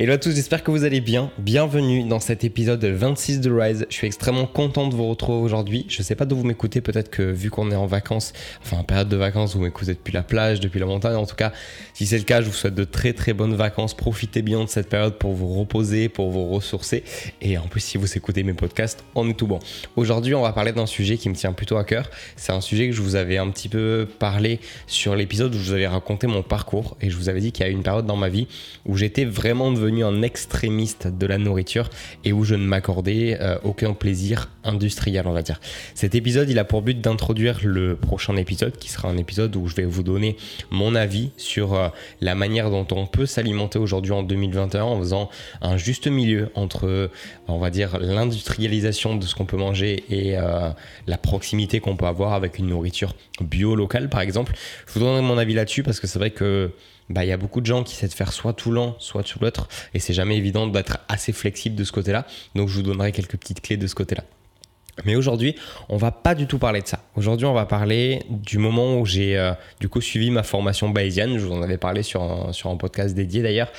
Hello à tous, j'espère que vous allez bien. Bienvenue dans cet épisode 26 de Rise. Je suis extrêmement content de vous retrouver aujourd'hui. Je sais pas d'où vous m'écoutez, peut-être que vu qu'on est en vacances, enfin en période de vacances, vous m'écoutez depuis la plage, depuis la montagne. En tout cas, si c'est le cas, je vous souhaite de très très bonnes vacances. Profitez bien de cette période pour vous reposer, pour vous ressourcer. Et en plus, si vous écoutez mes podcasts, on est tout bon. Aujourd'hui, on va parler d'un sujet qui me tient plutôt à cœur. C'est un sujet que je vous avais un petit peu parlé sur l'épisode où je vous avais raconté mon parcours et je vous avais dit qu'il y a eu une période dans ma vie où j'étais vraiment devenu un extrémiste de la nourriture et où je ne m'accordais euh, aucun plaisir industriel, on va dire. Cet épisode, il a pour but d'introduire le prochain épisode, qui sera un épisode où je vais vous donner mon avis sur euh, la manière dont on peut s'alimenter aujourd'hui en 2021 en faisant un juste milieu entre, on va dire, l'industrialisation de ce qu'on peut manger et euh, la proximité qu'on peut avoir avec une nourriture bio locale, par exemple. Je vous donnerai mon avis là-dessus parce que c'est vrai que bah, il y a beaucoup de gens qui essaient de faire soit tout l'an, soit tout l'autre, et c'est jamais évident d'être assez flexible de ce côté-là. Donc je vous donnerai quelques petites clés de ce côté-là. Mais aujourd'hui, on va pas du tout parler de ça. Aujourd'hui, on va parler du moment où j'ai euh, du coup suivi ma formation bayésienne. Je vous en avais parlé sur sur un podcast dédié d'ailleurs.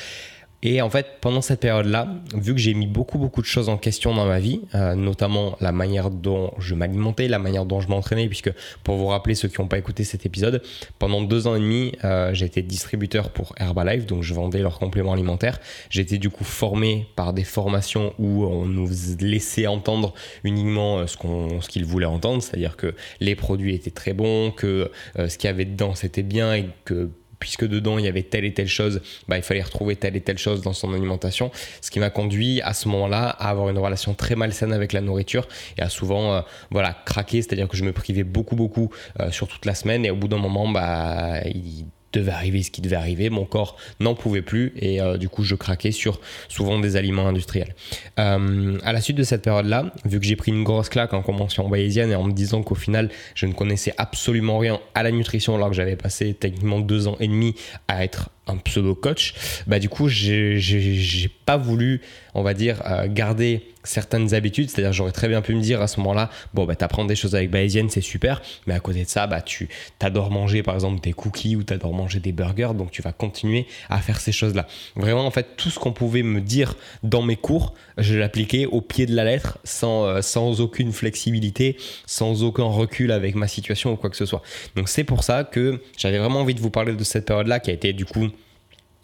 Et en fait, pendant cette période-là, vu que j'ai mis beaucoup beaucoup de choses en question dans ma vie, euh, notamment la manière dont je m'alimentais, la manière dont je m'entraînais, puisque pour vous rappeler ceux qui n'ont pas écouté cet épisode, pendant deux ans et demi, euh, j'étais distributeur pour Herbalife, donc je vendais leurs compléments alimentaires. J'étais du coup formé par des formations où on nous laissait entendre uniquement euh, ce qu'on, qu'ils voulaient entendre, c'est-à-dire que les produits étaient très bons, que ce qu'il y avait dedans c'était bien et que puisque dedans il y avait telle et telle chose, bah, il fallait retrouver telle et telle chose dans son alimentation. Ce qui m'a conduit à ce moment-là à avoir une relation très malsaine avec la nourriture et à souvent euh, voilà, craquer, c'est-à-dire que je me privais beaucoup, beaucoup euh, sur toute la semaine et au bout d'un moment, bah, il devait arriver ce qui devait arriver, mon corps n'en pouvait plus et euh, du coup je craquais sur souvent des aliments industriels. Euh, à la suite de cette période-là, vu que j'ai pris une grosse claque en commençant bayésienne et en me disant qu'au final je ne connaissais absolument rien à la nutrition alors que j'avais passé techniquement deux ans et demi à être un pseudo coach, bah du coup j'ai pas voulu, on va dire, euh, garder certaines habitudes. C'est-à-dire j'aurais très bien pu me dire à ce moment-là, bon bah t'apprends des choses avec Bayesian, c'est super, mais à côté de ça, bah tu t'adores manger par exemple des cookies ou t'adores manger des burgers, donc tu vas continuer à faire ces choses-là. Vraiment en fait tout ce qu'on pouvait me dire dans mes cours, je l'appliquais au pied de la lettre, sans, euh, sans aucune flexibilité, sans aucun recul avec ma situation ou quoi que ce soit. Donc c'est pour ça que j'avais vraiment envie de vous parler de cette période-là qui a été du coup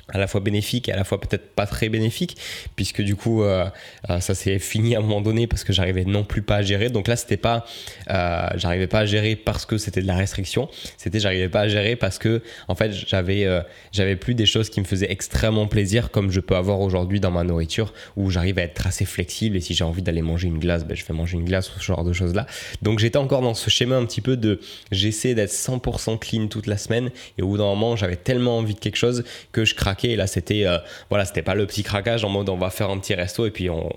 à la fois bénéfique et à la fois peut-être pas très bénéfique puisque du coup euh, euh, ça s'est fini à un moment donné parce que j'arrivais non plus pas à gérer. Donc là c'était pas euh, j'arrivais pas à gérer parce que c'était de la restriction. C'était j'arrivais pas à gérer parce que en fait j'avais j'avais plus des choses qui me faisaient extrêmement plaisir comme je peux avoir aujourd'hui dans ma nourriture où j'arrive à être assez flexible. Et si j'ai envie d'aller manger une glace ben, je vais manger une glace ou ce genre de choses là donc j'étais encore dans ce schéma un petit peu de j'essaie d'être 100% clean toute la semaine. Et au bout d'un moment j'avais tellement envie de quelque chose que je craque et là, c'était euh, voilà, pas le petit craquage en mode on va faire un petit resto et puis on,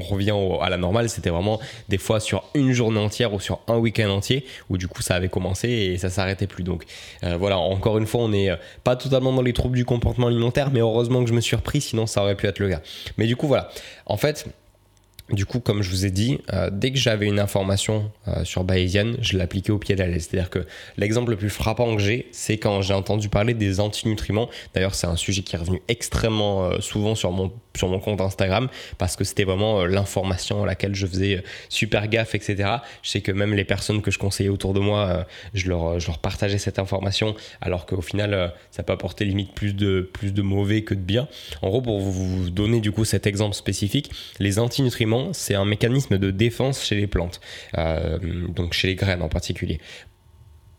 revient à la normale. C'était vraiment des fois sur une journée entière ou sur un week-end entier où du coup ça avait commencé et ça s'arrêtait plus. Donc euh, voilà, encore une fois, on n'est euh, pas totalement dans les troubles du comportement alimentaire, mais heureusement que je me suis repris, sinon ça aurait pu être le cas. Mais du coup, voilà. En fait, du coup, comme je vous ai dit, euh, dès que j'avais une information euh, sur Bayesian, je l'appliquais au pied de la. C'est-à-dire que l'exemple le plus frappant que j'ai, c'est quand j'ai entendu parler des antinutriments. D'ailleurs, c'est un sujet qui est revenu extrêmement euh, souvent sur mon, sur mon compte Instagram parce que c'était vraiment l'information à laquelle je faisais super gaffe, etc. Je sais que même les personnes que je conseillais autour de moi, je, leur, je leur partageais cette information alors qu'au final, ça peut apporter limite plus de, plus de mauvais que de bien. En gros, pour vous donner du coup cet exemple spécifique, les antinutriments, c'est un mécanisme de défense chez les plantes, euh, donc chez les graines en particulier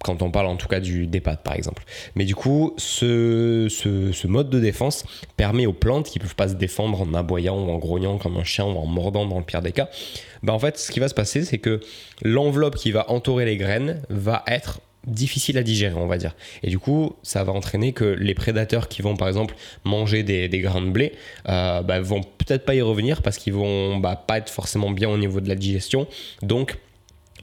quand on parle en tout cas du, pâtes par exemple. Mais du coup, ce, ce, mode de défense permet aux plantes qui ne peuvent pas se défendre en aboyant ou en grognant comme un chien ou en mordant dans le pire des cas, bah en fait ce qui va se passer c'est que l'enveloppe qui va entourer les graines va être difficile à digérer, on va dire. Et du coup, ça va entraîner que les prédateurs qui vont, par exemple, manger des, grains de blé, euh, bah, vont peut-être pas y revenir parce qu'ils vont bah, pas être forcément bien au niveau de la digestion. Donc,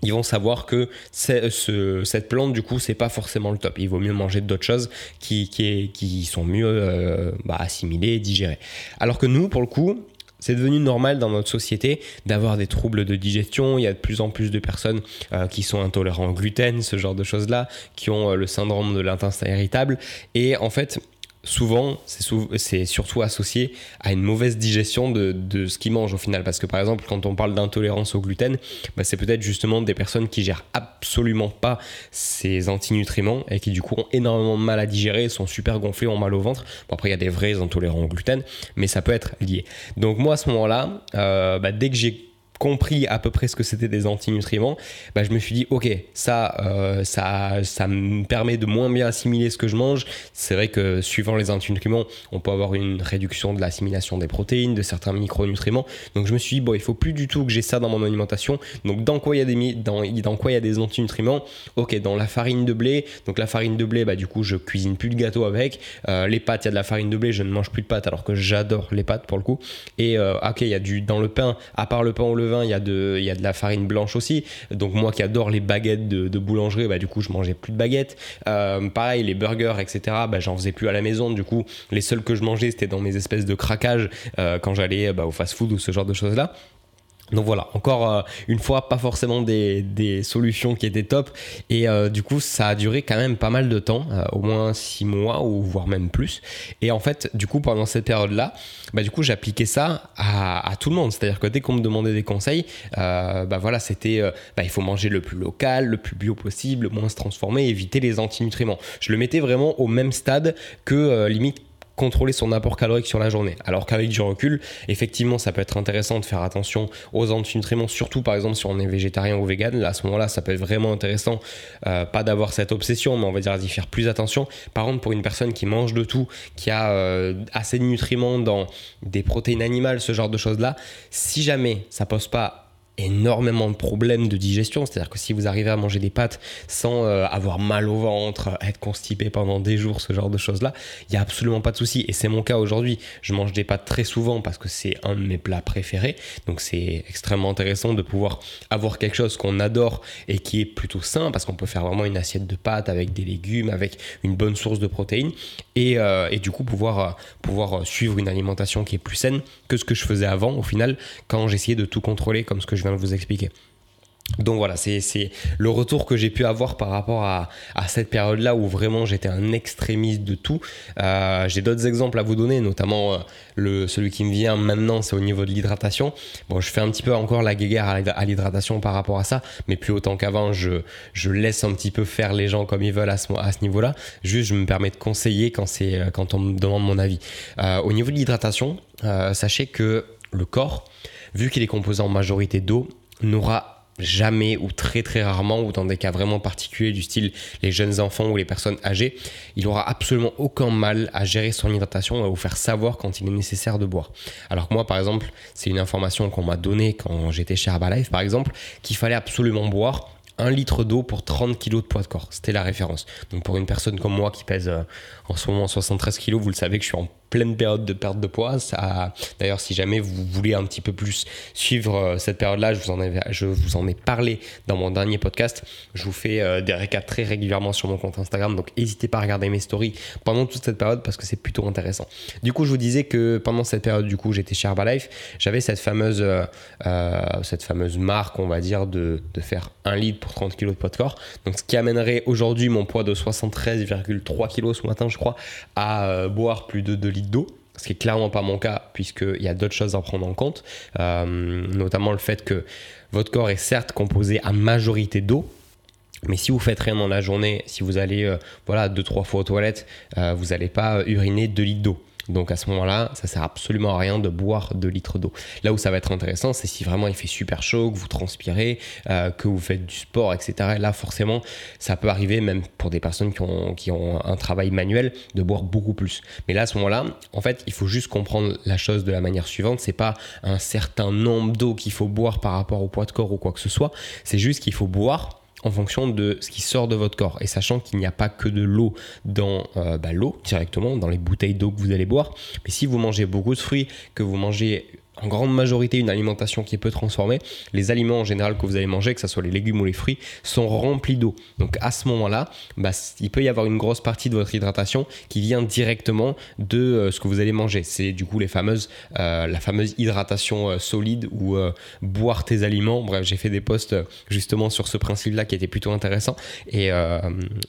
ils vont savoir que ce, cette plante, du coup, c'est pas forcément le top. Il vaut mieux manger d'autres choses qui, sont mieux euh, bah, assimilées et digérées. Alors que nous, pour le coup, c'est devenu normal dans notre société d'avoir des troubles de digestion. Il y a de plus en plus de personnes euh, qui sont intolérants au gluten, ce genre de choses-là, qui ont euh, le syndrome de l'intestin irritable. Et en fait, souvent, c'est surtout associé à une mauvaise digestion de, ce qu'ils mangent au final. Parce que par exemple, quand on parle d'intolérance au gluten, bah, c'est peut-être justement des personnes qui gèrent absolument pas ces antinutriments et qui du coup ont énormément de mal à digérer, sont super gonflés, ont mal au ventre. Bon, après, il y a des vrais intolérants au gluten, mais ça peut être lié. Donc moi, à ce moment-là, euh, bah, dès que j'ai compris à peu près ce que c'était des antinutriments, bah, je me suis dit, ok, ça, euh, ça, ça me permet de moins bien assimiler ce que je mange. C'est vrai que suivant les antinutriments, on peut avoir une réduction de l'assimilation des protéines, de certains micronutriments. Donc je me suis dit, bon, il faut plus du tout que j'ai ça dans mon alimentation. Donc dans quoi il y a des, dans, dans quoi il y a des antinutriments? Ok, dans la farine de blé. Donc la farine de blé, bah, du coup, je cuisine plus de gâteau avec. Euh, les pâtes, il y a de la farine de blé, je ne mange plus de pâtes alors que j'adore les pâtes pour le coup. Et euh, ok, il y a du, dans le pain, à part le pain au levain, il y, a de, il y a de la farine blanche aussi. Donc moi qui adore les baguettes de, boulangerie, bah, du coup je mangeais plus de baguettes. Euh, pareil, les burgers, etc. Bah, j'en faisais plus à la maison. Du coup, les seuls que je mangeais, c'était dans mes espèces de craquages euh, quand j'allais bah, au fast-food ou ce genre de choses-là. Donc voilà, encore euh, une fois, pas forcément des, solutions qui étaient top. Et euh, du coup, ça a duré quand même pas mal de temps, euh, au moins six mois ou voire même plus. Et en fait, du coup, pendant cette période-là, bah, du coup, j'appliquais ça à, tout le monde. C'est-à-dire que dès qu'on me demandait des conseils, bah voilà, c'était bah, il faut manger le plus local, le plus bio possible, le moins se transformer, éviter les antinutriments. Je le mettais vraiment au même stade que limite contrôler son apport calorique sur la journée. Alors qu'avec du recul, effectivement, ça peut être intéressant de faire attention aux antinutriments, surtout par exemple si on est végétarien ou vegan. Là, à ce moment-là, ça peut être vraiment intéressant, euh, pas d'avoir cette obsession, mais on va dire d'y faire plus attention. Par contre, pour une personne qui mange de tout, qui a euh, assez de nutriments dans des protéines animales, ce genre de choses-là, si jamais ça pose pas énormément de problèmes de digestion. C'est-à-dire que si vous arrivez à manger des pâtes sans euh, avoir mal au ventre, être constipé pendant des jours, ce genre de choses-là, il n'y a absolument pas de souci. Et c'est mon cas aujourd'hui. Je mange des pâtes très souvent parce que c'est un de mes plats préférés. Donc c'est extrêmement intéressant de pouvoir avoir quelque chose qu'on adore et qui est plutôt sain parce qu'on peut faire vraiment une assiette de pâtes avec des légumes, avec une bonne source de protéines et, euh, du coup pouvoir, euh, pouvoir suivre une alimentation qui est plus saine que ce que je faisais avant au final quand j'essayais de tout contrôler comme ce que je viens vous expliquer. Donc voilà, c'est le retour que j'ai pu avoir par rapport à, cette période-là où vraiment j'étais un extrémiste de tout. Euh, j'ai d'autres exemples à vous donner, notamment euh, le, celui qui me vient maintenant, c'est au niveau de l'hydratation. Bon, je fais un petit peu encore la guéguerre à l'hydratation par rapport à ça, mais plus autant qu'avant, je, laisse un petit peu faire les gens comme ils veulent à ce, niveau-là. Juste, je me permets de conseiller quand, euh, quand on me demande mon avis. au niveau de l'hydratation, sachez que le corps, vu qu'il est composé en majorité d'eau, n'aura jamais ou très très rarement ou dans des cas vraiment particuliers du style les jeunes enfants ou les personnes âgées, il aura absolument aucun mal à gérer son hydratation et à vous faire savoir quand il est nécessaire de boire. Alors que moi par exemple, c'est une information qu'on m'a donnée quand j'étais chez Herbalife par exemple, qu'il fallait absolument boire un litre d'eau pour 30 kg de poids de corps. C'était la référence. Donc pour une personne comme moi qui pèse euh, en ce moment 73 kg, vous le savez que je suis en pleine période de perte de poids. Ça, d'ailleurs, si jamais vous voulez un petit peu plus suivre euh, cette période-là, je vous en ai, parlé dans mon dernier podcast. Je vous fais euh, des récaps très régulièrement sur mon compte Instagram, donc n'hésitez pas à regarder mes stories pendant toute cette période parce que c'est plutôt intéressant. Du coup, je vous disais que pendant cette période, du coup, j'étais chez Herbalife, j'avais cette fameuse, euh, cette fameuse marque, on va dire, de, de faire un litre pour 30 kg de poids de corps. Donc, ce qui amènerait aujourd'hui mon poids de 73,3 kg ce matin, je crois, à boire plus de 2 litres d'eau ce qui est clairement pas mon cas puisqu'il y a d'autres choses à prendre en compte, euh, notamment le fait que votre corps est certes composé à majorité d'eau, mais si vous faites rien dans la journée, si vous allez euh, voilà deux trois fois aux toilettes, euh, vous n'allez pas uriner 2 litres d'eau. Donc à ce moment-là, ça sert absolument à rien de boire 2 litres d'eau. Là où ça va être intéressant, c'est si vraiment il fait super chaud, que vous transpirez, euh, que vous faites du sport, etc. là, forcément, ça peut arriver, même pour des personnes qui ont, un travail manuel, de boire beaucoup plus. Mais là, à ce moment-là, en fait, il faut juste comprendre la chose de la manière suivante. C'est pas un certain nombre d'eau qu'il faut boire par rapport au poids de corps ou quoi que ce soit. C'est juste qu'il faut boire en fonction de ce qui sort de votre corps. Et sachant qu'il n'y a pas que de l'eau dans euh, bah, l'eau directement, dans les bouteilles d'eau que vous allez boire, mais si vous mangez beaucoup de fruits, que vous mangez en grande majorité une alimentation qui est peu transformée, les aliments en général que vous allez manger, que ce soit les légumes ou les fruits, sont remplis d'eau. Donc à ce moment-là, bah, il peut y avoir une grosse partie de votre hydratation qui vient directement de euh, ce que vous allez manger. C'est du coup les fameuses, euh, la fameuse hydratation euh, solide ou boire tes aliments. Bref, j'ai fait des posts justement sur ce principe-là qui était plutôt intéressant. Et,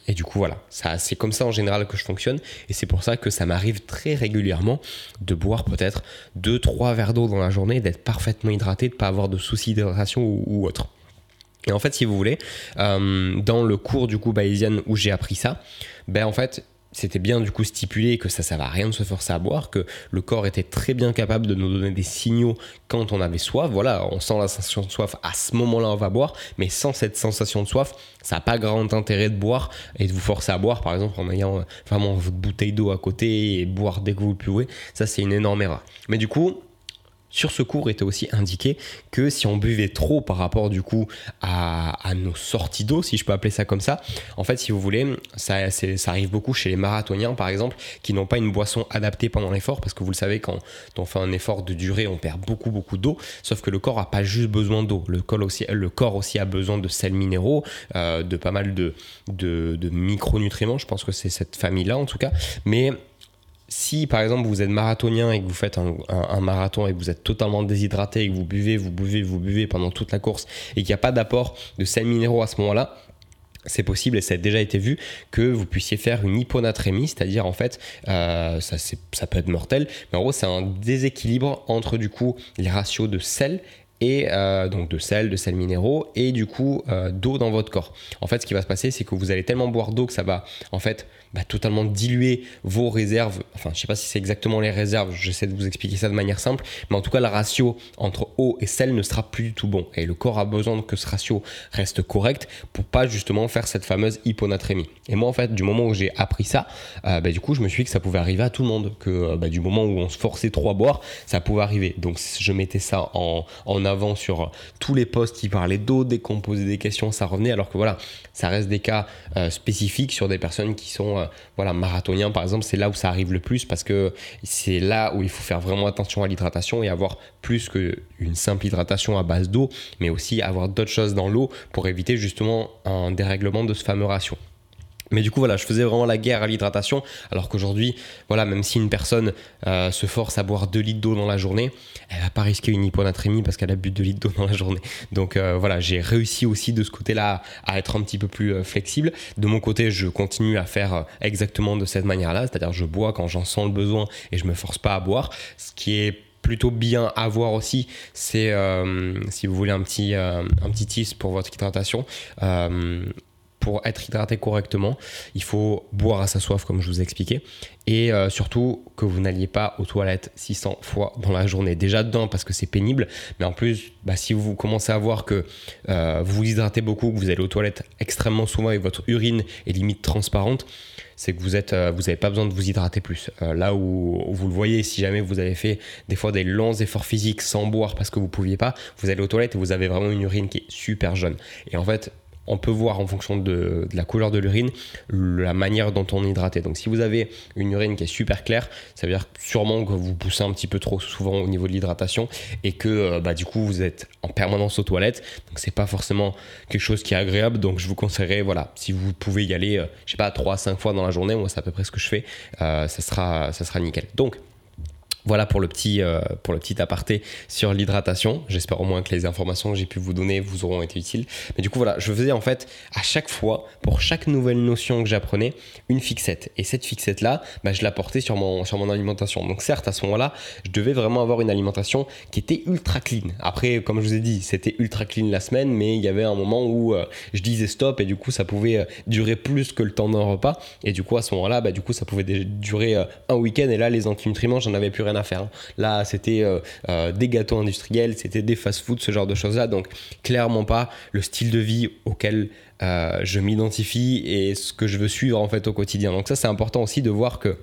du coup, voilà, c'est comme ça en général que je fonctionne. Et c'est pour ça que ça m'arrive très régulièrement de boire peut-être 2-3 verres d'eau dans la journée, d'être parfaitement hydraté, de pas avoir de soucis d'hydratation ou, autre. Et en fait, si vous voulez, euh, dans le cours du coup bayésien où j'ai appris ça, ben en fait, c'était bien du coup stipulé que ça ne va rien de se forcer à boire, que le corps était très bien capable de nous donner des signaux quand on avait soif. Voilà, on sent la sensation de soif, à ce moment-là on va boire, mais sans cette sensation de soif, ça n'a pas grand intérêt de boire et de vous forcer à boire, par exemple en ayant euh, vraiment votre bouteille d'eau à côté et boire dès que vous le pouvez. Ça c'est une énorme erreur. Mais du coup, sur ce cours était aussi indiqué que si on buvait trop par rapport du coup à, nos sorties d'eau, si je peux appeler ça comme ça, en fait si vous voulez, ça, arrive beaucoup chez les marathoniens par exemple, qui n'ont pas une boisson adaptée pendant l'effort, parce que vous le savez, quand on fait un effort de durée, on perd beaucoup beaucoup d'eau, sauf que le corps n'a pas juste besoin d'eau, le, corps aussi, a besoin de sels minéraux, euh, de pas mal de, de, micronutriments, je pense que c'est cette famille-là en tout cas, mais si par exemple vous êtes marathonien et que vous faites un, marathon et que vous êtes totalement déshydraté et que vous buvez, vous buvez, vous buvez pendant toute la course et qu'il n'y a pas d'apport de sels minéraux à ce moment-là, c'est possible et ça a déjà été vu que vous puissiez faire une hyponatrémie, c'est-à-dire en fait, euh, ça, peut être mortel, mais en gros c'est un déséquilibre entre du coup les ratios de sel et euh, donc de sel, de sels minéraux et du coup euh, d'eau dans votre corps. En fait, ce qui va se passer, c'est que vous allez tellement boire d'eau que ça va en fait bah, totalement diluer vos réserves. Enfin, je sais pas si c'est exactement les réserves, j'essaie de vous expliquer ça de manière simple, mais en tout cas, le ratio entre eau et sel ne sera plus du tout bon. Et le corps a besoin que ce ratio reste correct pour pas justement faire cette fameuse hyponatrémie. Et moi, en fait, du moment où j'ai appris ça, euh, bah, du coup, je me suis dit que ça pouvait arriver à tout le monde, que euh, bah, du moment où on se forçait trop à boire, ça pouvait arriver. Donc, je mettais ça en, en avant sur tous les posts qui parlaient d'eau, dès qu'on posait des questions, ça revenait, alors que voilà, ça reste des cas euh, spécifiques sur des personnes qui sont euh, voilà, marathonien par exemple, c'est là où ça arrive le plus parce que c'est là où il faut faire vraiment attention à l'hydratation et avoir plus qu'une simple hydratation à base d'eau, mais aussi avoir d'autres choses dans l'eau pour éviter justement un dérèglement de ce. Mais du coup, voilà, je faisais vraiment la guerre à l'hydratation, alors qu'aujourd'hui, voilà, même si une personne euh, se force à boire 2 litres d'eau dans la journée, elle va pas risquer une hyponatrémie parce qu'elle a bu 2 litres d'eau dans la journée. Donc euh, voilà, j'ai réussi aussi de ce côté-là à être un petit peu plus euh, flexible. De mon côté, je continue à faire exactement de cette manière-là, c'est-à-dire je bois quand j'en sens le besoin et je me force pas à boire, ce qui est plutôt bien à voir aussi, c'est si vous voulez un petit, un petit pour votre hydratation pour être hydraté correctement, il faut boire à sa soif, comme je vous ai expliqué, et euh, surtout que vous n'alliez pas aux toilettes 600 fois dans la journée. Déjà dedans parce que c'est pénible, mais en plus, bah, si vous commencez à voir que euh, vous vous hydratez beaucoup, que vous allez aux toilettes extrêmement souvent et votre urine est limite transparente, c'est que vous êtes, euh, vous n'avez pas besoin de vous hydrater plus. là où, vous le voyez, si jamais vous avez fait des fois des longs efforts physiques sans boire parce que vous pouviez pas, vous allez aux toilettes et vous avez vraiment une urine qui est super jaune. Et en fait, on peut voir en fonction de, la couleur de l'urine la manière dont on est hydraté. Donc si vous avez une urine qui est super claire, ça veut dire sûrement que vous poussez un petit peu trop souvent au niveau de l'hydratation et que euh, bah, du coup vous êtes en permanence aux toilettes. Donc c'est pas forcément quelque chose qui est agréable. Donc je vous conseillerais, voilà, si vous pouvez y aller, euh, je sais pas, 3-5 fois dans la journée, moi c'est à peu près ce que je fais, euh, ça, sera, ça sera nickel. Donc voilà pour le petit, euh, pour le petit aparté sur l'hydratation. J'espère au moins que les informations que j'ai pu vous donner vous auront été utiles. Mais du coup, voilà, je faisais en fait à chaque fois, pour chaque nouvelle notion que j'apprenais, une fixette. Et cette fixette-là, bah, je la portais sur mon, sur mon alimentation. Donc certes, à ce moment-là, je devais vraiment avoir une alimentation qui était ultra clean. Après, comme je vous ai dit, c'était ultra clean la semaine, mais il y avait un moment où euh, je disais stop et du coup, ça pouvait euh, durer plus que le temps d'un repas. Et du coup, à ce moment-là, bah, du coup, ça pouvait durer un week-end. Et là, les antinutriments, j'en avais plus rien à faire. Là, c'était euh, euh, des gâteaux industriels, c'était des fast-food, ce genre de choses-là. Donc, clairement pas le style de vie auquel euh, je m'identifie et ce que je veux suivre en fait au quotidien. Donc ça, c'est important aussi de voir que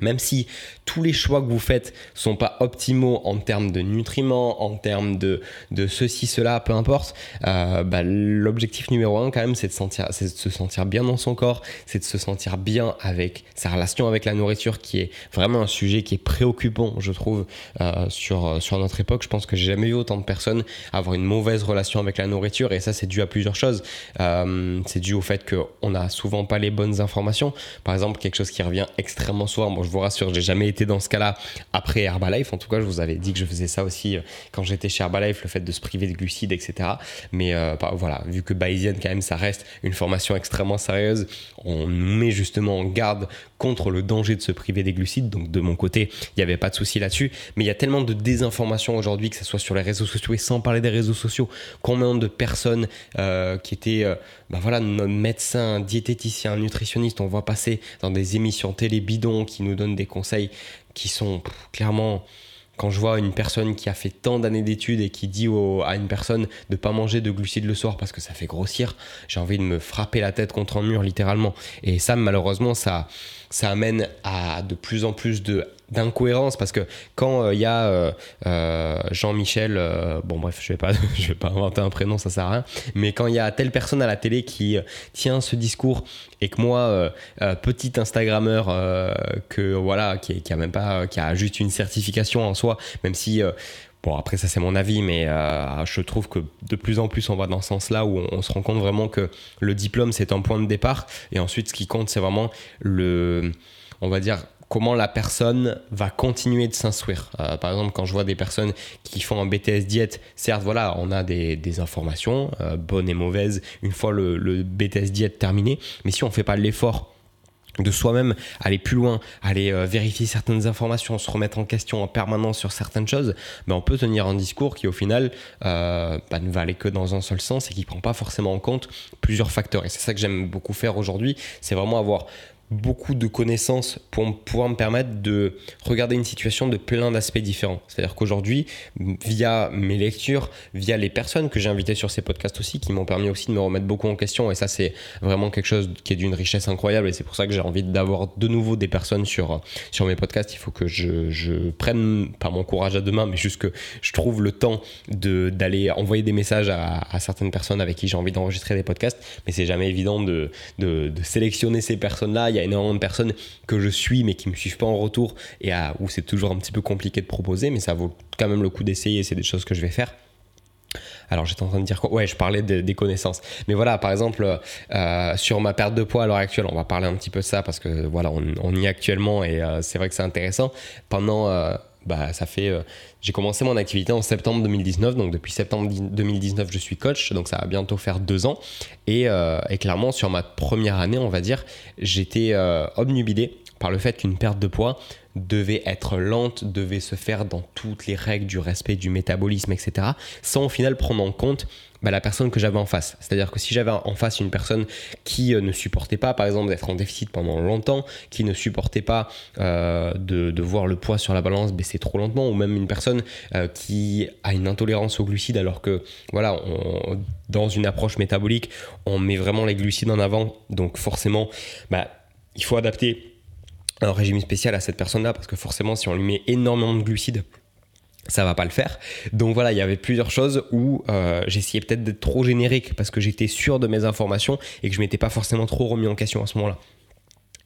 Même si tous les choix que vous faites sont pas optimaux en termes de nutriments, en termes de, de ceci, cela, peu importe, euh, bah, l'objectif numéro un quand même, c'est de, sentir, c'est de se sentir bien dans son corps, c'est de se sentir bien avec sa relation avec la nourriture, qui est vraiment un sujet qui est préoccupant, je trouve, euh, sur, sur notre époque. Je pense que j'ai jamais vu autant de personnes avoir une mauvaise relation avec la nourriture, et ça, c'est dû à plusieurs choses. Euh, c'est dû au fait qu'on n'a souvent pas les bonnes informations. Par exemple, quelque chose qui revient extrêmement souvent, je vous rassure, j'ai jamais été dans ce cas-là après Herbalife. En tout cas, je vous avais dit que je faisais ça aussi euh, quand j'étais chez Herbalife, le fait de se priver de glucides, etc. Mais euh, bah, voilà, vu que Bayesian, quand même, ça reste une formation extrêmement sérieuse, on met justement en garde contre le danger de se priver des glucides. Donc de mon côté, il n'y avait pas de souci là-dessus. Mais il y a tellement de désinformation aujourd'hui, que ce soit sur les réseaux sociaux et sans parler des réseaux sociaux, combien de personnes euh, qui étaient, bah voilà, médecins, diététiciens, nutritionnistes, on voit passer dans des émissions télé bidons qui nous donnent des conseils qui sont clairement quand je vois une personne qui a fait tant d'années d'études et qui dit à une personne de pas manger de glucides le soir parce que ça fait grossir, j'ai envie de me frapper la tête contre un mur littéralement. Et ça, malheureusement, ça, ça amène à de plus en plus de d'incohérence parce que quand il euh, y a euh, euh, Jean-Michel, bon bref, je vais pas, je vais pas inventer un prénom, ça sert à rien, mais quand il y a telle personne à la télé qui tient ce discours et que moi, petit Instagrammeur que voilà, qui, a même pas, qui a juste une certification en soi, même si Bon, après, ça c'est mon avis, mais je trouve que de plus en plus on va dans ce sens-là où on, se rend compte vraiment que le diplôme c'est un point de départ. Et ensuite ce qui compte c'est vraiment le, on va dire, comment la personne va continuer de s'instruire. Euh, par exemple, quand je vois des personnes qui font un BTS diète, certes, voilà, on a des, informations, euh, bonnes et mauvaises, une fois le, BTS diète terminé, mais si on ne fait pas l'effort de soi-même, aller plus loin, aller euh, vérifier certaines informations, se remettre en question en permanence sur certaines choses, ben on peut tenir un discours qui au final bah, ne va aller que dans un seul sens et qui ne prend pas forcément en compte plusieurs facteurs. Et c'est ça que j'aime beaucoup faire aujourd'hui, c'est vraiment avoir beaucoup de connaissances pour pouvoir me permettre de regarder une situation de plein d'aspects différents. C'est-à-dire qu'aujourd'hui, via mes lectures, via les personnes que j'ai invitées sur ces podcasts aussi, qui m'ont permis aussi de me remettre beaucoup en question, et ça c'est vraiment quelque chose qui est d'une richesse incroyable, et c'est pour ça que j'ai envie d'avoir de nouveau des personnes sur, sur mes podcasts. Il faut que je, prenne, pas mon courage à deux mains, mais juste que je trouve le temps d'aller envoyer des messages à, certaines personnes avec qui j'ai envie d'enregistrer des podcasts, mais c'est jamais évident de, de, de sélectionner ces personnes-là y a énormément de personnes que je suis mais qui me suivent pas en retour et à, où c'est toujours un petit peu compliqué de proposer, mais ça vaut quand même le coup d'essayer. C'est des choses que je vais faire. Alors j'étais en train de dire quoi? Ouais, je parlais des connaissances. Mais voilà, par exemple, euh, sur ma perte de poids à l'heure actuelle, on va parler un petit peu de ça parce que voilà, on, y est actuellement et euh, c'est vrai que c'est intéressant. Pendant euh, bah, ça fait. Euh, j'ai commencé mon activité en septembre 2019, donc depuis septembre 2019, je suis coach, donc ça va bientôt faire deux ans. Et, euh, et clairement, sur ma première année, on va dire, j'étais euh, obnubilé par le fait qu'une perte de poids devait être lente, devait se faire dans toutes les règles du respect du métabolisme, etc., sans au final prendre en compte bah, la personne que j'avais en face. C'est-à-dire que si j'avais en face une personne qui euh, ne supportait pas, par exemple, d'être en déficit pendant longtemps, qui ne supportait pas euh, de, voir le poids sur la balance baisser trop lentement, ou même une personne euh, qui a une intolérance aux glucides, alors que, voilà, dans une approche métabolique, on met vraiment les glucides en avant, donc forcément, bah, il faut adapter un régime spécial à cette personne-là, parce que forcément, si on lui met énormément de glucides, ça va pas le faire. Donc voilà, il y avait plusieurs choses où euh, j'essayais peut-être d'être trop générique parce que j'étais sûr de mes informations et que je m'étais pas forcément trop remis en question à ce moment-là.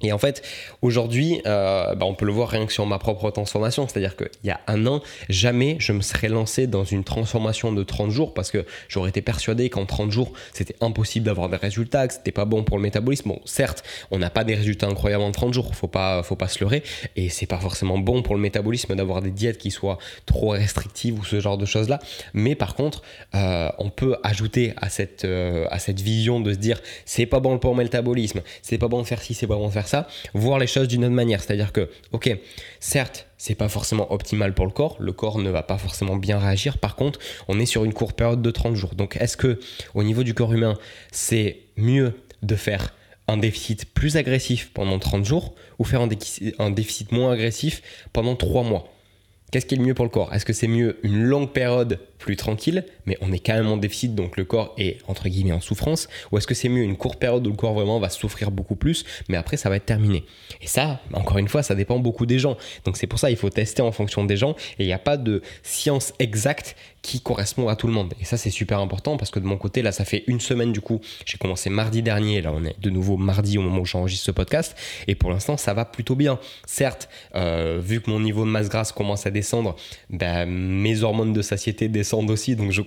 Et en fait, aujourd'hui, euh, bah, on peut le voir rien que sur ma propre transformation. C'est-à-dire qu'il y a un an, jamais je me serais lancé dans une transformation de 30 jours parce que j'aurais été persuadé qu'en 30 jours, c'était impossible d'avoir des résultats, que c'était pas bon pour le métabolisme. Bon, certes, on n'a pas des résultats incroyables en 30 jours, faut pas, faut pas se leurrer. Et c'est pas forcément bon pour le métabolisme d'avoir des diètes qui soient trop restrictives ou ce genre de choses-là. Mais par contre, euh, on peut ajouter à cette, euh, à cette vision de se dire c'est pas bon pour le métabolisme, c'est pas bon de faire ci, c'est pas bon de faire ça voir les choses d'une autre manière. C'est-à-dire que, ok, certes, c'est pas forcément optimal pour le corps, le corps ne va pas forcément bien réagir. Par contre, on est sur une courte période de 30 jours. Donc, est-ce que au niveau du corps humain, c'est mieux de faire un déficit plus agressif pendant 30 jours ou faire un, déficit moins agressif pendant 3 mois? Qu'est-ce qui est le mieux pour le corps? Est-ce que c'est mieux une longue période plus tranquille, mais on est quand même en déficit, donc le corps est entre guillemets en souffrance? Ou est-ce que c'est mieux une courte période où le corps vraiment va souffrir beaucoup plus, mais après ça va être terminé? Et ça, encore une fois, ça dépend beaucoup des gens. Donc c'est pour ça il faut tester en fonction des gens, et il n'y a pas de science exacte qui correspond à tout le monde. Et ça c'est super important parce que de mon côté, là ça fait une semaine du coup, j'ai commencé mardi dernier, là on est de nouveau mardi au moment où j'enregistre ce podcast, et pour l'instant ça va plutôt bien. Certes, euh, vu que mon niveau de masse grasse commence à descendre, ben, mes hormones de satiété descendent aussi, donc je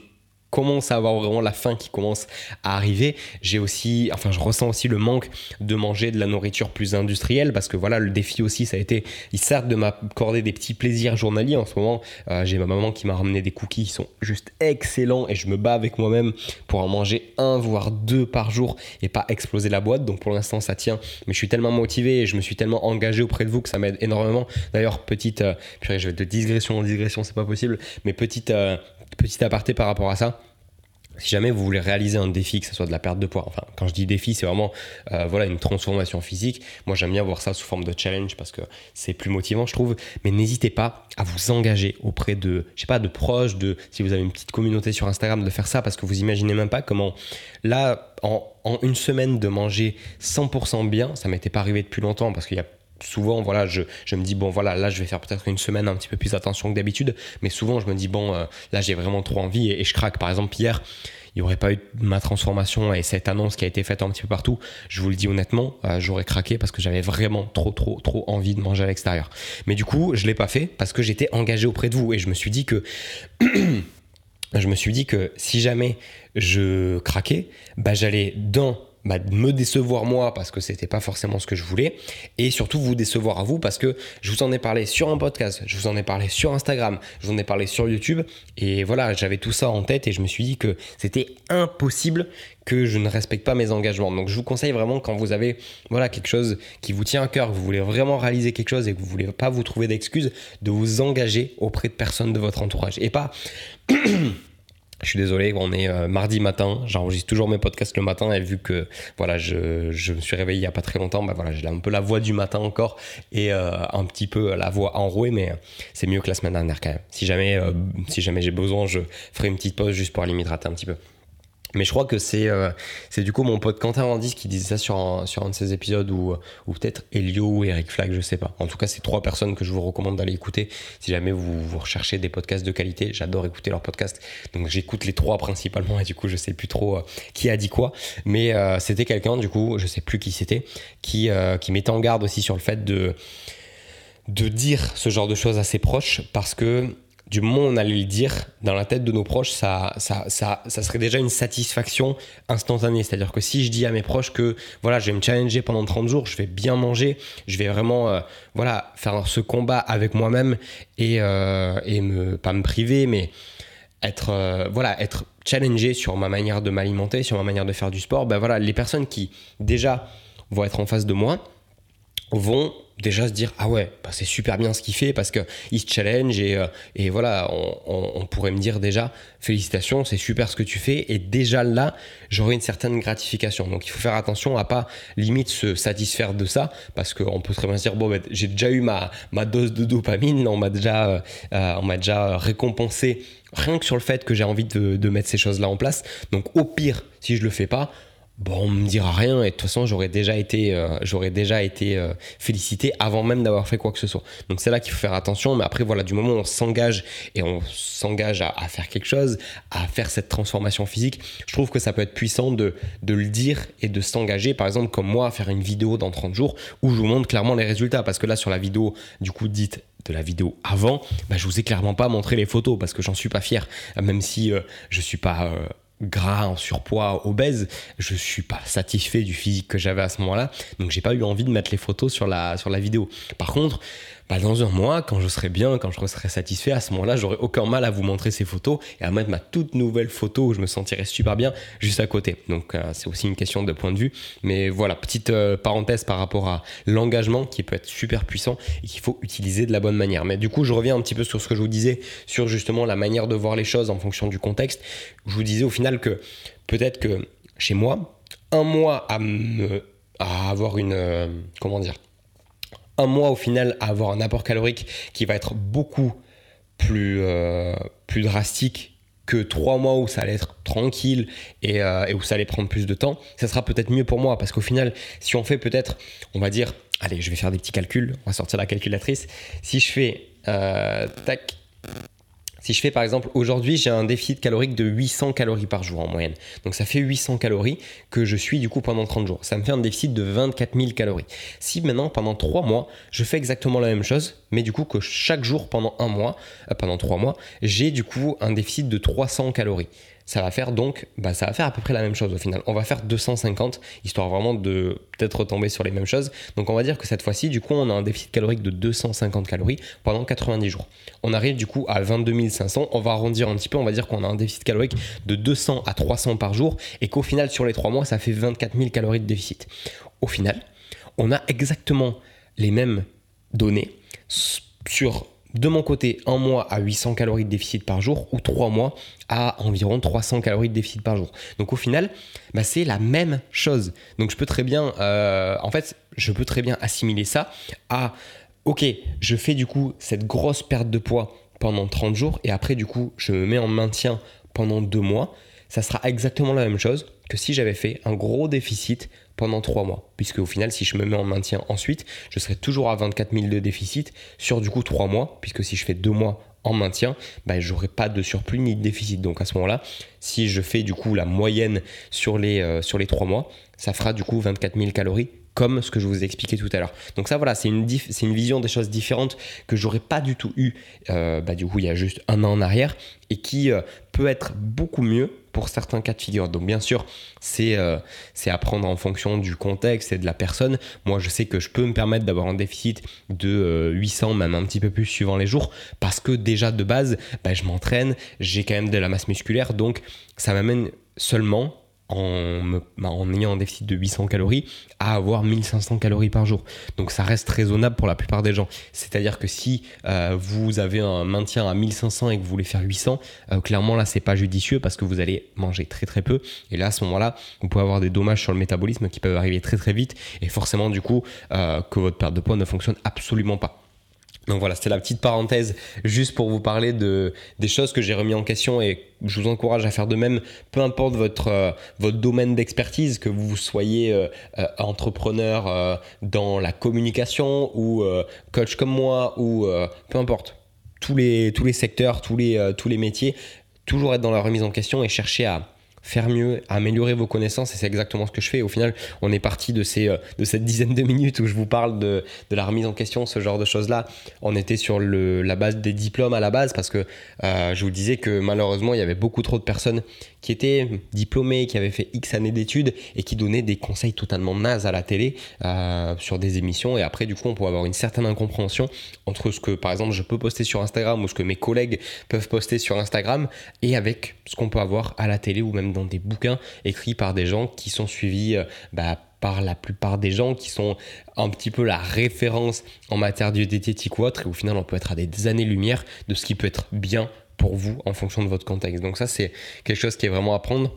commence à avoir vraiment la faim qui commence à arriver. J'ai aussi, enfin, je ressens aussi le manque de manger de la nourriture plus industrielle parce que voilà, le défi aussi, ça a été, il certes de m'accorder des petits plaisirs journaliers. En ce moment, euh, j'ai ma maman qui m'a ramené des cookies qui sont juste excellents et je me bats avec moi-même pour en manger un voire deux par jour et pas exploser la boîte. Donc pour l'instant, ça tient. Mais je suis tellement motivé et je me suis tellement engagé auprès de vous que ça m'aide énormément. D'ailleurs, petite, euh, je vais de digression en digression, c'est pas possible, mais petite, euh, petit aparté par rapport à ça si jamais vous voulez réaliser un défi, que ce soit de la perte de poids, enfin quand je dis défi, c'est vraiment euh, voilà une transformation physique. Moi j'aime bien voir ça sous forme de challenge parce que c'est plus motivant je trouve. Mais n'hésitez pas à vous engager auprès de, je sais pas, de proches, de si vous avez une petite communauté sur Instagram, de faire ça parce que vous imaginez même pas comment là en, en une semaine de manger 100% bien, ça m'était pas arrivé depuis longtemps parce qu'il y a souvent, voilà, je, me dis, bon, voilà, là, je vais faire peut-être une semaine un petit peu plus attention que d'habitude, mais souvent, je me dis, bon, euh, là, j'ai vraiment trop envie et, je craque. Par exemple, hier, il n'y aurait pas eu ma transformation et cette annonce qui a été faite un petit peu partout, je vous le dis honnêtement, euh, j'aurais craqué parce que j'avais vraiment trop, trop, trop envie de manger à l'extérieur. Mais du coup, je ne l'ai pas fait parce que j'étais engagé auprès de vous et je me suis dit que. je me suis dit que si jamais je craquais, bah, j'allais dans bah, me décevoir moi parce que c'était pas forcément ce que je voulais et surtout vous décevoir à vous parce que je vous en ai parlé sur un podcast, je vous en ai parlé sur Instagram, je vous en ai parlé sur YouTube et voilà, j'avais tout ça en tête et je me suis dit que c'était impossible que je ne respecte pas mes engagements. Donc je vous conseille vraiment quand vous avez voilà quelque chose qui vous tient à cœur, que vous voulez vraiment réaliser quelque chose et que vous voulez pas vous trouver d'excuses, de vous engager auprès de personnes de votre entourage et pas Je suis désolé, on est euh, mardi matin, j'enregistre toujours mes podcasts le matin et vu que voilà, je, je me suis réveillé il n'y a pas très longtemps, bah voilà, j'ai un peu la voix du matin encore et euh, un petit peu la voix enrouée, mais c'est mieux que la semaine dernière quand même. Si jamais, euh, si jamais j'ai besoin, je ferai une petite pause juste pour aller m'hydrater un petit peu. Mais je crois que c'est euh, c'est du coup mon pote Quentin Randis qui disait ça sur un, sur un de ses épisodes ou, peut-être Elio ou Eric Flag, je sais pas. En tout cas, c'est trois personnes que je vous recommande d'aller écouter si jamais vous, vous recherchez des podcasts de qualité. J'adore écouter leurs podcasts. Donc j'écoute les trois principalement et du coup, je sais plus trop euh, qui a dit quoi. Mais euh, c'était quelqu'un, du coup, je sais plus qui c'était, qui, qui mettait en garde aussi sur le fait de de dire ce genre de choses à ses proches parce que du moment où on allait le dire, dans la tête de nos proches, ça, ça, ça, ça serait déjà une satisfaction instantanée. C'est-à-dire que si je dis à mes proches que voilà, je vais me challenger pendant 30 jours, je vais bien manger, je vais vraiment euh, voilà, faire ce combat avec moi-même et, euh, et pas me priver, mais être, euh, voilà, être challengé sur ma manière de m'alimenter, sur ma manière de faire du sport, ben voilà, les personnes qui déjà vont être en face de moi vont déjà se dire ah ouais bah c'est super bien ce qu'il fait parce que il se challenge et, euh, et voilà on, pourrait me dire déjà félicitations c'est super ce que tu fais et déjà là j'aurai une certaine gratification. Donc il faut faire attention à pas limite se satisfaire de ça parce qu'on peut très bien se dire bon bah, j'ai déjà eu ma, ma dose de dopamine on m'a déjà euh, euh, on m'a déjà récompensé rien que sur le fait que j'ai envie de, de mettre ces choses là en place. Donc au pire si je le fais pas bon, on me dira rien et de toute façon j'aurais déjà été, euh, euh, félicité avant même d'avoir fait quoi que ce soit. Donc c'est là qu'il faut faire attention. Mais après voilà, du moment où on s'engage et on s'engage à, faire quelque chose, à faire cette transformation physique, je trouve que ça peut être puissant de, le dire et de s'engager. Par exemple comme moi à faire une vidéo dans 30 jours où je vous montre clairement les résultats parce que là sur la vidéo du coup dite de la vidéo avant, bah, je vous ai clairement pas montré les photos parce que j'en suis pas fier, même si euh, je suis pas gras, en surpoids, obèse, je suis pas satisfait du physique que j'avais à ce moment-là, donc j'ai pas eu envie de mettre les photos sur la, sur la vidéo. Par contre, bah, dans un mois, quand je serai bien, quand je serai satisfait, à ce moment-là, j'aurai aucun mal à vous montrer ces photos et à mettre ma toute nouvelle photo où je me sentirai super bien juste à côté. Donc euh, c'est aussi une question de point de vue. Mais voilà, petite euh, parenthèse par rapport à l'engagement qui peut être super puissant et qu'il faut utiliser de la bonne manière. Mais du coup, je reviens un petit peu sur ce que je vous disais, sur justement la manière de voir les choses en fonction du contexte. Je vous disais au final que peut-être que chez moi, un mois à, me, à avoir une... Euh, comment dire un mois au final à avoir un apport calorique qui va être beaucoup plus, plus drastique que trois mois où ça allait être tranquille et, et, où ça allait prendre plus de temps, ça sera peut-être mieux pour moi parce qu'au final, si on fait peut-être, on va dire, allez, je vais faire des petits calculs, on va sortir la calculatrice. Si je fais, tac, si je fais par exemple aujourd'hui, j'ai un déficit calorique de 800 calories par jour en moyenne. Donc ça fait 800 calories que je suis du coup pendant 30 jours. Ça me fait un déficit de 24 000 calories. Si maintenant pendant 3 mois, je fais exactement la même chose, mais du coup que chaque jour pendant un mois, euh, pendant 3 mois, j'ai du coup un déficit de 300 calories ça va faire donc, bah, ça va faire à peu près la même chose au final. On va faire 250, histoire vraiment de peut-être retomber sur les mêmes choses. Donc on va dire que cette fois-ci, du coup, on a un déficit calorique de 250 calories pendant 90 jours. On arrive du coup à 22 500, on va arrondir un petit peu, on va dire qu'on a un déficit calorique de 200 à 300 par jour et qu'au final, sur les 3 mois, ça fait 24 000 calories de déficit. Au final, on a exactement les mêmes données sur de mon côté, un mois à 800 calories de déficit par jour ou trois mois à environ 300 calories de déficit par jour. Donc au final, bah, c'est la même chose. Donc je peux très bien, euh, en fait, je peux très bien assimiler ça à, ok, je fais du coup cette grosse perte de poids pendant 30 jours et après du coup, je me mets en maintien pendant deux mois. Ça sera exactement la même chose que si j'avais fait un gros déficit pendant trois mois. Puisque au final, si je me mets en maintien ensuite, je serai toujours à 24 000 de déficit sur du coup trois mois. Puisque si je fais deux mois en maintien, bah, j'aurai pas de surplus ni de déficit. Donc à ce moment-là, si je fais du coup la moyenne sur les, euh, sur les trois mois, ça fera du coup 24 000 calories comme ce que je vous ai expliqué tout à l'heure. Donc ça voilà, c'est une, vision des choses différentes que j'aurais pas du tout eu euh, bah, du coup il y a juste un an en arrière et qui euh, peut être beaucoup mieux pour certains cas de figure. Donc bien sûr, c'est euh, c'est à prendre en fonction du contexte et de la personne. Moi, je sais que je peux me permettre d'avoir un déficit de 800, même un petit peu plus suivant les jours, parce que déjà de base, bah, je m'entraîne, j'ai quand même de la masse musculaire, donc ça m'amène seulement en, bah, en, ayant un déficit de 800 calories à avoir 1500 calories par jour. Donc ça reste raisonnable pour la plupart des gens. C'est-à-dire que si euh, vous avez un maintien à 1500 et que vous voulez faire 800, euh, clairement là c'est pas judicieux parce que vous allez manger très très peu. Et là à ce moment-là, vous pouvez avoir des dommages sur le métabolisme qui peuvent arriver très très vite et forcément du coup euh, que votre perte de poids ne fonctionne absolument pas. Donc voilà, c'était la petite parenthèse juste pour vous parler de, des choses que j'ai remis en question et je vous encourage à faire de même, peu importe votre, euh, domaine d'expertise, que vous soyez euh, euh, entrepreneur dans la communication ou coach comme moi ou peu importe, tous les, secteurs, tous les métiers, toujours être dans la remise en question et chercher à faire mieux, améliorer vos connaissances et c'est exactement ce que je fais. Au final, on est parti de, ces, euh, de cette dizaine de minutes où je vous parle de, de la remise en question, ce genre de choses-là. On était sur le, la base des diplômes à la base parce que euh, je vous disais que malheureusement, il y avait beaucoup trop de personnes qui étaient diplômées, qui avaient fait X années d'études et qui donnaient des conseils totalement nazes à la télé euh, sur des émissions. Et après, du coup, on peut avoir une certaine incompréhension entre ce que, par exemple, je peux poster sur Instagram ou ce que mes collègues peuvent poster sur Instagram et avec ce qu'on peut avoir à la télé ou même dans des bouquins écrits par des gens qui sont suivis euh, bah, par la plupart des gens qui sont un petit peu la référence en matière de diététique ou autre. Et au final, on peut être à des années-lumière de ce qui peut être bien pour vous en fonction de votre contexte. Donc ça, c'est quelque chose qui est vraiment à prendre.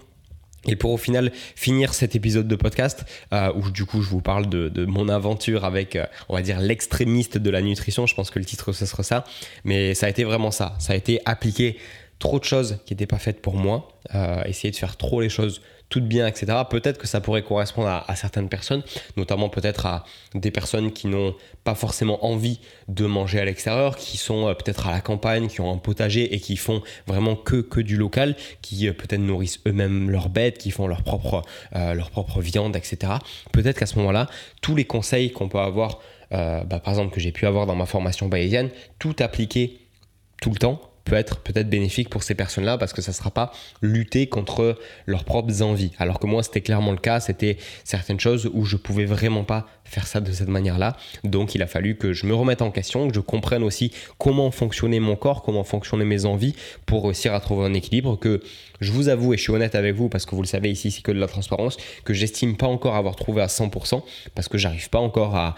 Et pour au final finir cet épisode de podcast, euh, où du coup je vous parle de, mon aventure avec, euh, on va dire, l'extrémiste de la nutrition, je pense que le titre ce sera ça, mais ça a été vraiment ça, ça a été appliquer trop de choses qui n'étaient pas faites pour moi, euh, essayer de faire trop les choses toutes bien, etc. Peut-être que ça pourrait correspondre à, certaines personnes, notamment peut-être à des personnes qui n'ont pas forcément envie de manger à l'extérieur, qui sont euh, peut-être à la campagne, qui ont un potager et qui font vraiment que, que du local, qui euh, peut-être nourrissent eux-mêmes leurs bêtes, qui font leur propre, leur propre viande, etc. Peut-être qu'à ce moment-là, tous les conseils qu'on peut avoir, bah, par exemple que j'ai pu avoir dans ma formation bayésienne, tout appliqué tout le temps, peut être peut-être bénéfique pour ces personnes-là parce que ça ne sera pas lutter contre leurs propres envies. Alors que moi, c'était clairement le cas, c'était certaines choses où je pouvais vraiment pas faire ça de cette manière-là. Donc il a fallu que je me remette en question, que je comprenne aussi comment fonctionnait mon corps, comment fonctionnaient mes envies pour réussir à trouver un équilibre que je vous avoue, et je suis honnête avec vous parce que vous le savez ici, c'est que de la transparence, que j'estime pas encore avoir trouvé à 100% parce que j'arrive pas encore à,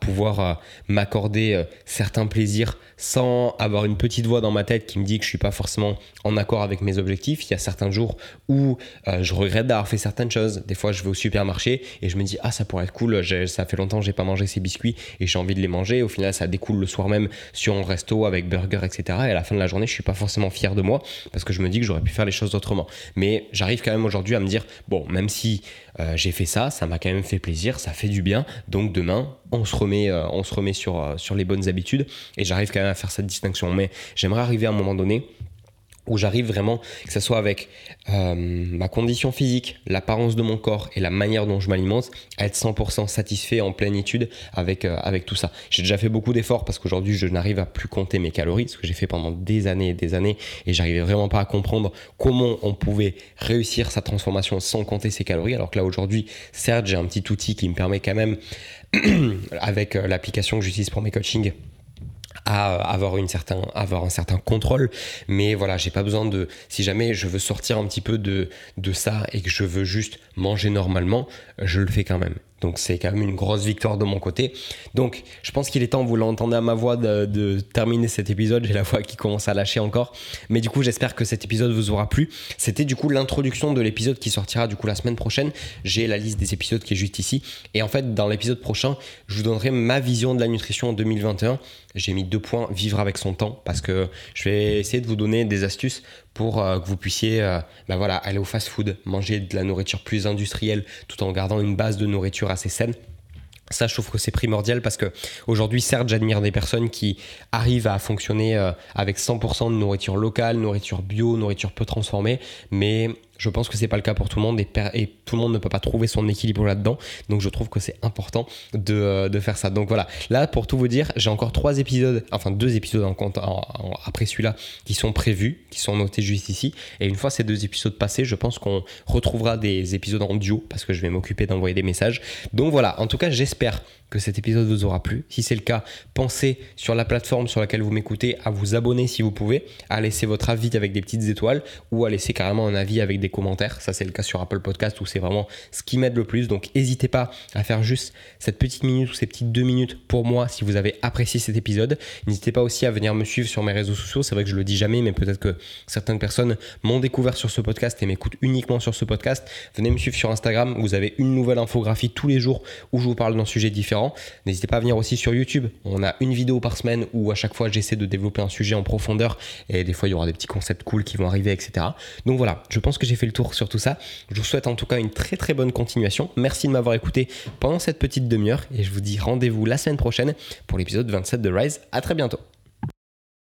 pouvoir euh, m'accorder euh, certains plaisirs sans avoir une petite voix dans ma tête qui me dit que je suis pas forcément en accord avec mes objectifs. Il y a certains jours où euh, je regrette d'avoir fait certaines choses. Des fois, je vais au supermarché et je me dis ah ça pourrait être cool. Ça fait longtemps que j'ai pas mangé ces biscuits et j'ai envie de les manger. Au final, ça découle le soir même sur un resto avec burger, etc. Et à la fin de la journée, je suis pas forcément fier de moi parce que je me dis que j'aurais pu faire les choses autrement. Mais j'arrive quand même aujourd'hui à me dire bon, même si euh, j'ai fait ça, ça m'a quand même fait plaisir, ça fait du bien. Donc demain, on se remet, euh, on se remet sur, euh, sur les bonnes habitudes et j'arrive quand même à faire cette distinction. Mais j'aimerais arriver à un moment donné où j'arrive vraiment, que ce soit avec euh, ma condition physique, l'apparence de mon corps et la manière dont je m'alimente, à être 100% satisfait en plénitude avec, euh, avec tout ça. J'ai déjà fait beaucoup d'efforts parce qu'aujourd'hui je n'arrive à plus compter mes calories, ce que j'ai fait pendant des années et des années, et j'arrivais vraiment pas à comprendre comment on pouvait réussir sa transformation sans compter ses calories, alors que là aujourd'hui, certes j'ai un petit outil qui me permet quand même, avec euh, l'application que j'utilise pour mes coachings, à avoir, une certain, avoir un certain contrôle. Mais voilà, j'ai pas besoin de. Si jamais je veux sortir un petit peu de, de ça et que je veux juste manger normalement, je le fais quand même. Donc c'est quand même une grosse victoire de mon côté. Donc je pense qu'il est temps, vous l'entendez à ma voix, de, terminer cet épisode. J'ai la voix qui commence à lâcher encore. Mais du coup j'espère que cet épisode vous aura plu. C'était du coup l'introduction de l'épisode qui sortira du coup la semaine prochaine. J'ai la liste des épisodes qui est juste ici. Et en fait dans l'épisode prochain, je vous donnerai ma vision de la nutrition en 2021. J'ai mis deux points, vivre avec son temps, parce que je vais essayer de vous donner des astuces pour euh, que vous puissiez euh, bah voilà, aller au fast-food, manger de la nourriture plus industrielle tout en gardant une base de nourriture assez saine. Ça, je trouve que c'est primordial parce que aujourd'hui, certes, j'admire des personnes qui arrivent à fonctionner euh, avec 100% de nourriture locale, nourriture bio, nourriture peu transformée, mais je pense que c'est pas le cas pour tout le monde et, tout le monde ne peut pas trouver son équilibre là-dedans. Donc je trouve que c'est important de, euh, faire ça. Donc voilà, là pour tout vous dire, j'ai encore trois épisodes, enfin deux épisodes après celui-là qui sont prévus, qui sont notés juste ici. Et une fois ces deux épisodes passés, je pense qu'on retrouvera des épisodes en duo parce que je vais m'occuper d'envoyer des messages. Donc voilà, en tout cas j'espère que cet épisode vous aura plu. Si c'est le cas, pensez sur la plateforme sur laquelle vous m'écoutez à vous abonner si vous pouvez, à laisser votre avis avec des petites étoiles ou à laisser carrément un avis avec des commentaires. Ça, c'est le cas sur Apple Podcast où c'est vraiment ce qui m'aide le plus. Donc, n'hésitez pas à faire juste cette petite minute ou ces petites deux minutes pour moi si vous avez apprécié cet épisode. N'hésitez pas aussi à venir me suivre sur mes réseaux sociaux. C'est vrai que je le dis jamais, mais peut-être que certaines personnes m'ont découvert sur ce podcast et m'écoutent uniquement sur ce podcast. Venez me suivre sur Instagram. Vous avez une nouvelle infographie tous les jours où je vous parle d'un sujet différent N'hésitez pas à venir aussi sur YouTube. On a une vidéo par semaine où à chaque fois j'essaie de développer un sujet en profondeur et des fois il y aura des petits concepts cool qui vont arriver, etc. Donc voilà, je pense que j'ai fait le tour sur tout ça. Je vous souhaite en tout cas une très très bonne continuation. Merci de m'avoir écouté pendant cette petite demi-heure et je vous dis rendez-vous la semaine prochaine pour l'épisode 27 de Rise. À très bientôt.